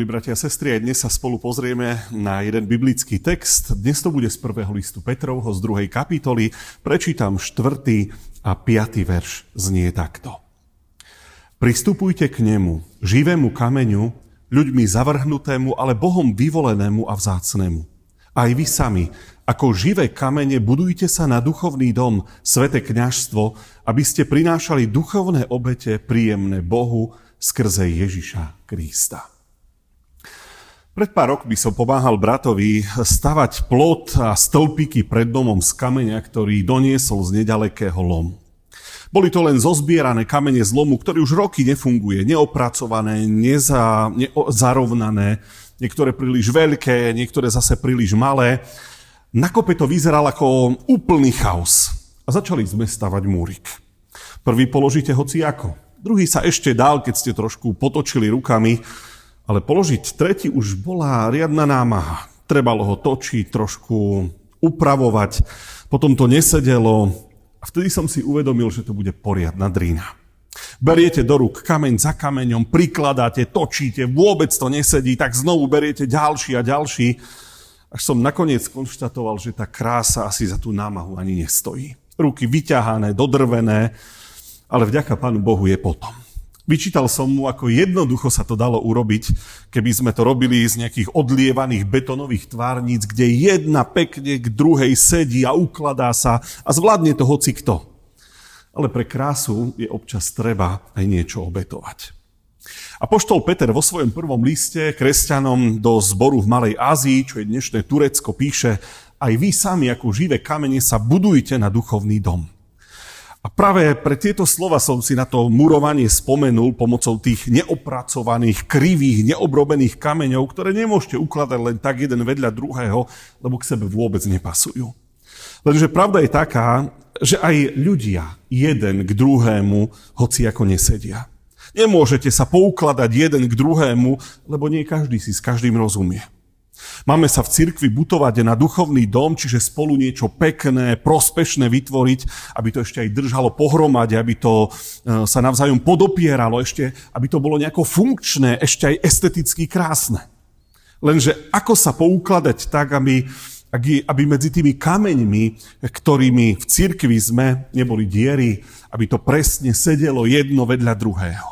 Milí bratia a sestry, aj dnes sa spolu pozrieme na jeden biblický text. Dnes to bude z prvého listu Petrovho z druhej kapitoly. Prečítam štvrtý a piatý verš. Znie takto. Pristupujte k nemu, živému kameňu, ľuďmi zavrhnutému, ale Bohom vyvolenému a vzácnému. Aj vy sami, ako živé kamene, budujte sa na duchovný dom, svete kňažstvo, aby ste prinášali duchovné obete príjemné Bohu skrze Ježiša Krista. Pred pár rokmi som pomáhal bratovi stavať plot a stĺpiky pred domom z kameňa, ktorý doniesol z nedalekého lomu. Boli to len zozbierané kamene z lomu, ktorý už roky nefunguje, neopracované, neza, nezarovnané, niektoré príliš veľké, niektoré zase príliš malé. Na kope to vyzeral ako úplný chaos. A začali sme stavať múrik. Prvý položíte hoci ako. Druhý sa ešte dal, keď ste trošku potočili rukami, ale položiť tretí už bola riadna námaha. Trebalo ho točiť, trošku upravovať, potom to nesedelo a vtedy som si uvedomil, že to bude poriadna drína. Beriete do rúk kameň za kameňom, prikladáte, točíte, vôbec to nesedí, tak znovu beriete ďalší a ďalší, až som nakoniec konštatoval, že tá krása asi za tú námahu ani nestojí. Ruky vyťahané, dodrvené, ale vďaka Pánu Bohu je potom. Vyčítal som mu, ako jednoducho sa to dalo urobiť, keby sme to robili z nejakých odlievaných betonových tvárnic, kde jedna pekne k druhej sedí a ukladá sa a zvládne to hoci kto. Ale pre krásu je občas treba aj niečo obetovať. A poštol Peter vo svojom prvom liste kresťanom do zboru v Malej Ázii, čo je dnešné Turecko, píše, aj vy sami ako živé kamene sa budujte na duchovný dom. A práve pre tieto slova som si na to murovanie spomenul pomocou tých neopracovaných, krivých, neobrobených kameňov, ktoré nemôžete ukladať len tak jeden vedľa druhého, lebo k sebe vôbec nepasujú. Lenže pravda je taká, že aj ľudia jeden k druhému hoci ako nesedia. Nemôžete sa poukladať jeden k druhému, lebo nie každý si s každým rozumie. Máme sa v cirkvi butovať na duchovný dom, čiže spolu niečo pekné, prospešné vytvoriť, aby to ešte aj držalo pohromade, aby to e, sa navzájom podopieralo, ešte aby to bolo nejako funkčné, ešte aj esteticky krásne. Lenže ako sa poukladať tak, aby, aby medzi tými kameňmi, ktorými v cirkvi sme, neboli diery, aby to presne sedelo jedno vedľa druhého.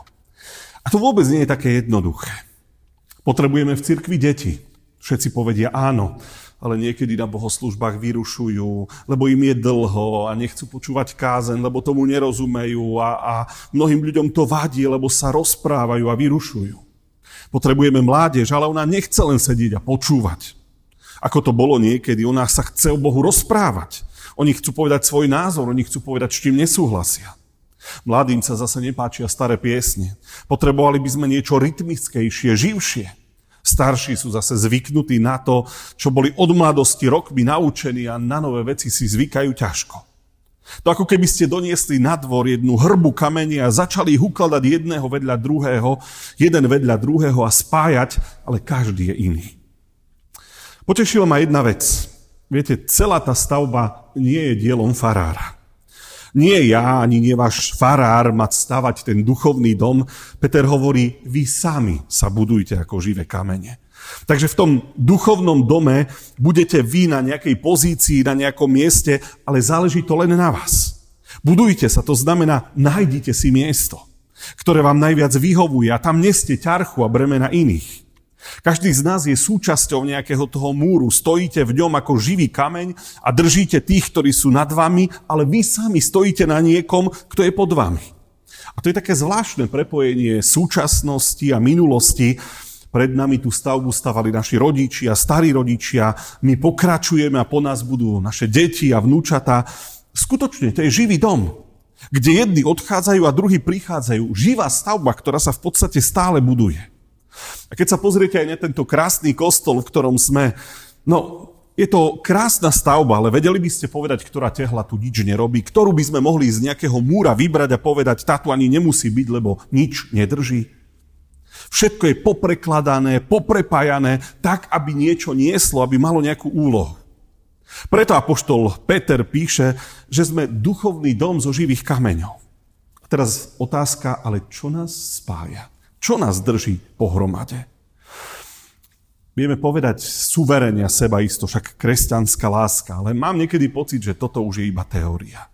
A to vôbec nie je také jednoduché. Potrebujeme v cirkvi deti. Všetci povedia áno, ale niekedy na bohoslužbách vyrušujú, lebo im je dlho a nechcú počúvať kázen, lebo tomu nerozumejú a, a mnohým ľuďom to vadí, lebo sa rozprávajú a vyrušujú. Potrebujeme mládež, ale ona nechce len sedieť a počúvať. Ako to bolo niekedy, ona sa chce o Bohu rozprávať. Oni chcú povedať svoj názor, oni chcú povedať, s čím nesúhlasia. Mladým sa zase nepáčia staré piesne. Potrebovali by sme niečo rytmickejšie, živšie. Starší sú zase zvyknutí na to, čo boli od mladosti rokmi naučení a na nové veci si zvykajú ťažko. To ako keby ste doniesli na dvor jednu hrbu kamene a začali ich ukladať jedného vedľa druhého, jeden vedľa druhého a spájať, ale každý je iný. Potešila ma jedna vec. Viete, celá tá stavba nie je dielom farára. Nie ja, ani nie váš farár mať stavať ten duchovný dom. Peter hovorí, vy sami sa budujte ako živé kamene. Takže v tom duchovnom dome budete vy na nejakej pozícii, na nejakom mieste, ale záleží to len na vás. Budujte sa, to znamená, nájdite si miesto, ktoré vám najviac vyhovuje a tam neste ťarchu a bremena iných. Každý z nás je súčasťou nejakého toho múru. Stojíte v ňom ako živý kameň a držíte tých, ktorí sú nad vami, ale vy sami stojíte na niekom, kto je pod vami. A to je také zvláštne prepojenie súčasnosti a minulosti. Pred nami tú stavbu stavali naši rodičia, starí rodičia, my pokračujeme a po nás budú naše deti a vnúčata. Skutočne, to je živý dom, kde jedni odchádzajú a druhí prichádzajú. Živá stavba, ktorá sa v podstate stále buduje. A keď sa pozriete aj na tento krásny kostol, v ktorom sme, no je to krásna stavba, ale vedeli by ste povedať, ktorá tehla tu nič nerobí, ktorú by sme mohli z nejakého múra vybrať a povedať, tátu ani nemusí byť, lebo nič nedrží. Všetko je poprekladané, poprepájané, tak, aby niečo nieslo, aby malo nejakú úlohu. Preto apoštol Peter píše, že sme duchovný dom zo živých kameňov. A teraz otázka, ale čo nás spája? Čo nás drží pohromade? Vieme povedať suverenia seba isto, však kresťanská láska, ale mám niekedy pocit, že toto už je iba teória.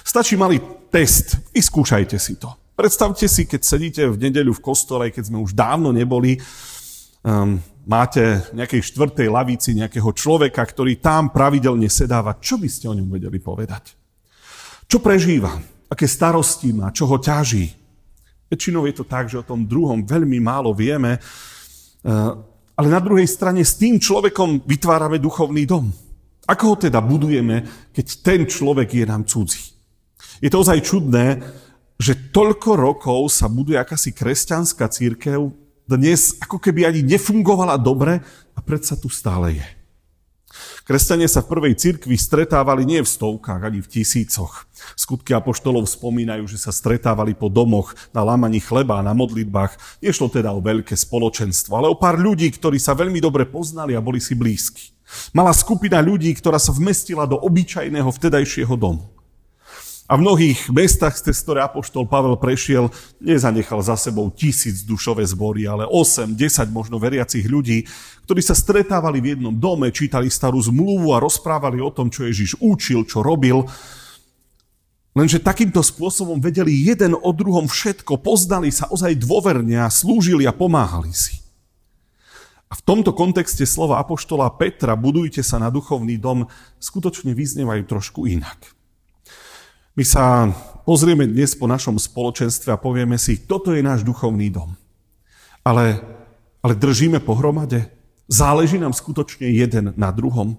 Stačí malý test, vyskúšajte si to. Predstavte si, keď sedíte v nedeľu v kostole, keď sme už dávno neboli, um, máte v nejakej štvrtej lavici nejakého človeka, ktorý tam pravidelne sedáva, čo by ste o ňom vedeli povedať? Čo prežíva? Aké starosti má? Čo ho ťaží? Väčšinou je to tak, že o tom druhom veľmi málo vieme, uh, ale na druhej strane s tým človekom vytvárame duchovný dom. Ako ho teda budujeme, keď ten človek je nám cudzí? Je to ozaj čudné, že toľko rokov sa buduje akási kresťanská církev, dnes ako keby ani nefungovala dobre a predsa tu stále je. Kresťania sa v prvej cirkvi stretávali nie v stovkách, ani v tisícoch. Skutky apoštolov spomínajú, že sa stretávali po domoch na lámaní chleba na modlitbách. Nešlo teda o veľké spoločenstvo, ale o pár ľudí, ktorí sa veľmi dobre poznali a boli si blízki. Mala skupina ľudí, ktorá sa vmestila do obyčajného vtedajšieho domu. A v mnohých mestách, cez ktoré Apoštol Pavel prešiel, nezanechal za sebou tisíc dušové zbory, ale 8, 10 možno veriacich ľudí, ktorí sa stretávali v jednom dome, čítali starú zmluvu a rozprávali o tom, čo Ježiš učil, čo robil. Lenže takýmto spôsobom vedeli jeden o druhom všetko, poznali sa ozaj dôverne a slúžili a pomáhali si. A v tomto kontexte slova Apoštola Petra, budujte sa na duchovný dom, skutočne vyznievajú trošku inak. My sa pozrieme dnes po našom spoločenstve a povieme si, toto je náš duchovný dom. Ale, ale držíme pohromade? Záleží nám skutočne jeden na druhom?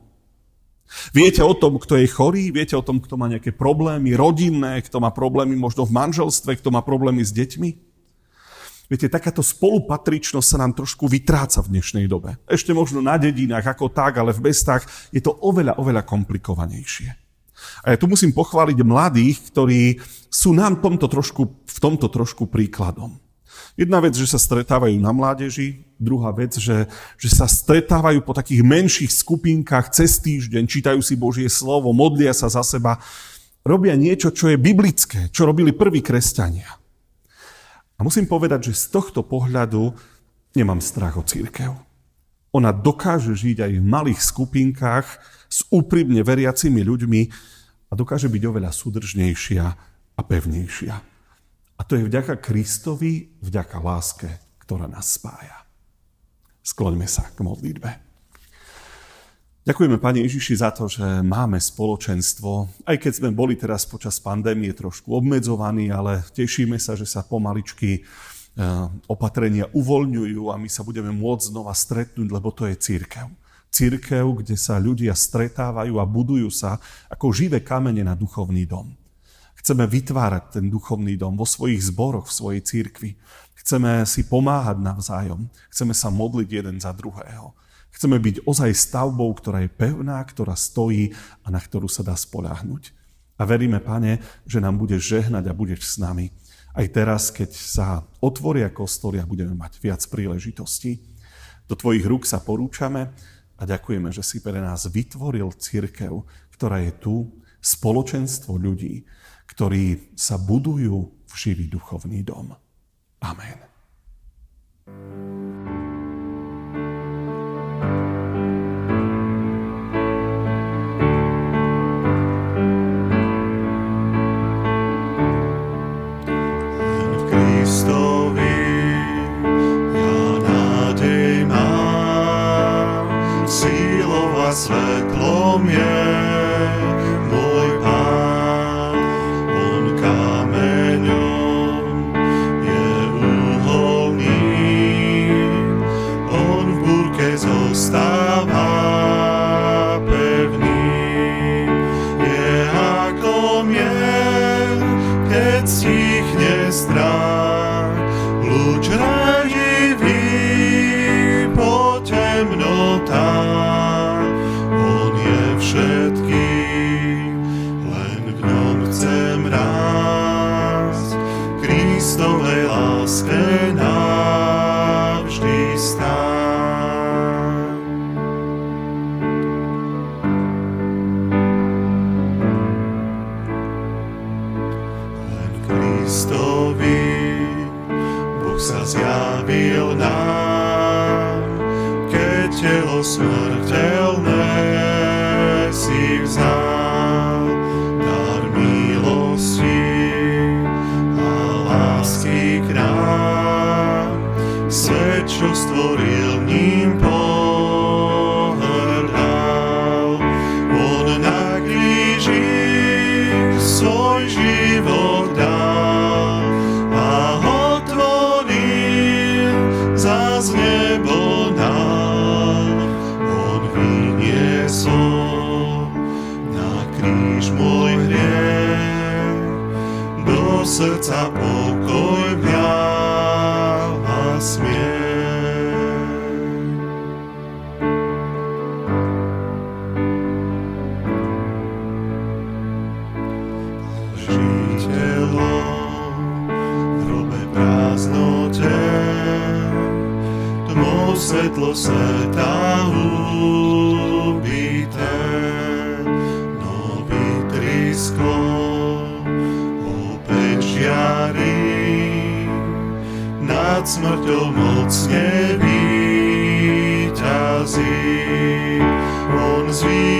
Viete o tom, kto je chorý, viete o tom, kto má nejaké problémy rodinné, kto má problémy možno v manželstve, kto má problémy s deťmi? Viete, takáto spolupatričnosť sa nám trošku vytráca v dnešnej dobe. Ešte možno na dedinách ako tak, ale v mestách je to oveľa, oveľa komplikovanejšie. A ja tu musím pochváliť mladých, ktorí sú nám tomto trošku, v tomto trošku príkladom. Jedna vec, že sa stretávajú na mládeži, druhá vec, že, že sa stretávajú po takých menších skupinkách cez týždeň, čítajú si Božie slovo, modlia sa za seba, robia niečo, čo je biblické, čo robili prví kresťania. A musím povedať, že z tohto pohľadu nemám strach o církev. Ona dokáže žiť aj v malých skupinkách s úprimne veriacimi ľuďmi, a dokáže byť oveľa súdržnejšia a pevnejšia. A to je vďaka Kristovi, vďaka láske, ktorá nás spája. Skloňme sa k modlitbe. Ďakujeme, Pani Ježiši, za to, že máme spoločenstvo. Aj keď sme boli teraz počas pandémie trošku obmedzovaní, ale tešíme sa, že sa pomaličky e, opatrenia uvoľňujú a my sa budeme môcť znova stretnúť, lebo to je církev. Církev, kde sa ľudia stretávajú a budujú sa ako živé kamene na duchovný dom. Chceme vytvárať ten duchovný dom vo svojich zboroch, v svojej církvi. Chceme si pomáhať navzájom. Chceme sa modliť jeden za druhého. Chceme byť ozaj stavbou, ktorá je pevná, ktorá stojí a na ktorú sa dá spoľahnúť. A veríme, Pane, že nám budeš žehnať a budeš s nami. Aj teraz, keď sa otvoria kostoly a budeme mať viac príležitostí. Do Tvojich rúk sa porúčame a ďakujeme, že si pre nás vytvoril církev, ktorá je tu, spoločenstvo ľudí, ktorí sa budujú v živý duchovný dom. Amen. closer srdca pokoj vial a smier. Žiteľo, hrobe prázdnote, tmou svetlo sveta húd. smrťou moc víťazí. On zvýšil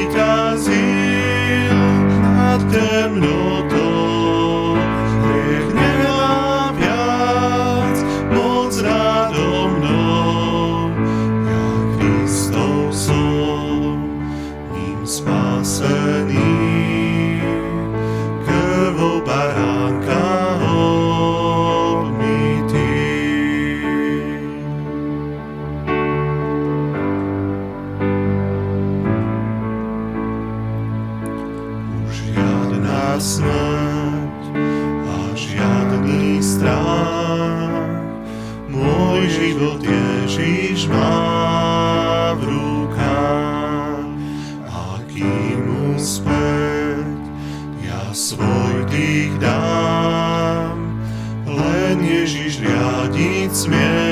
svoj dých dám, len Ježiš riadiť smiem.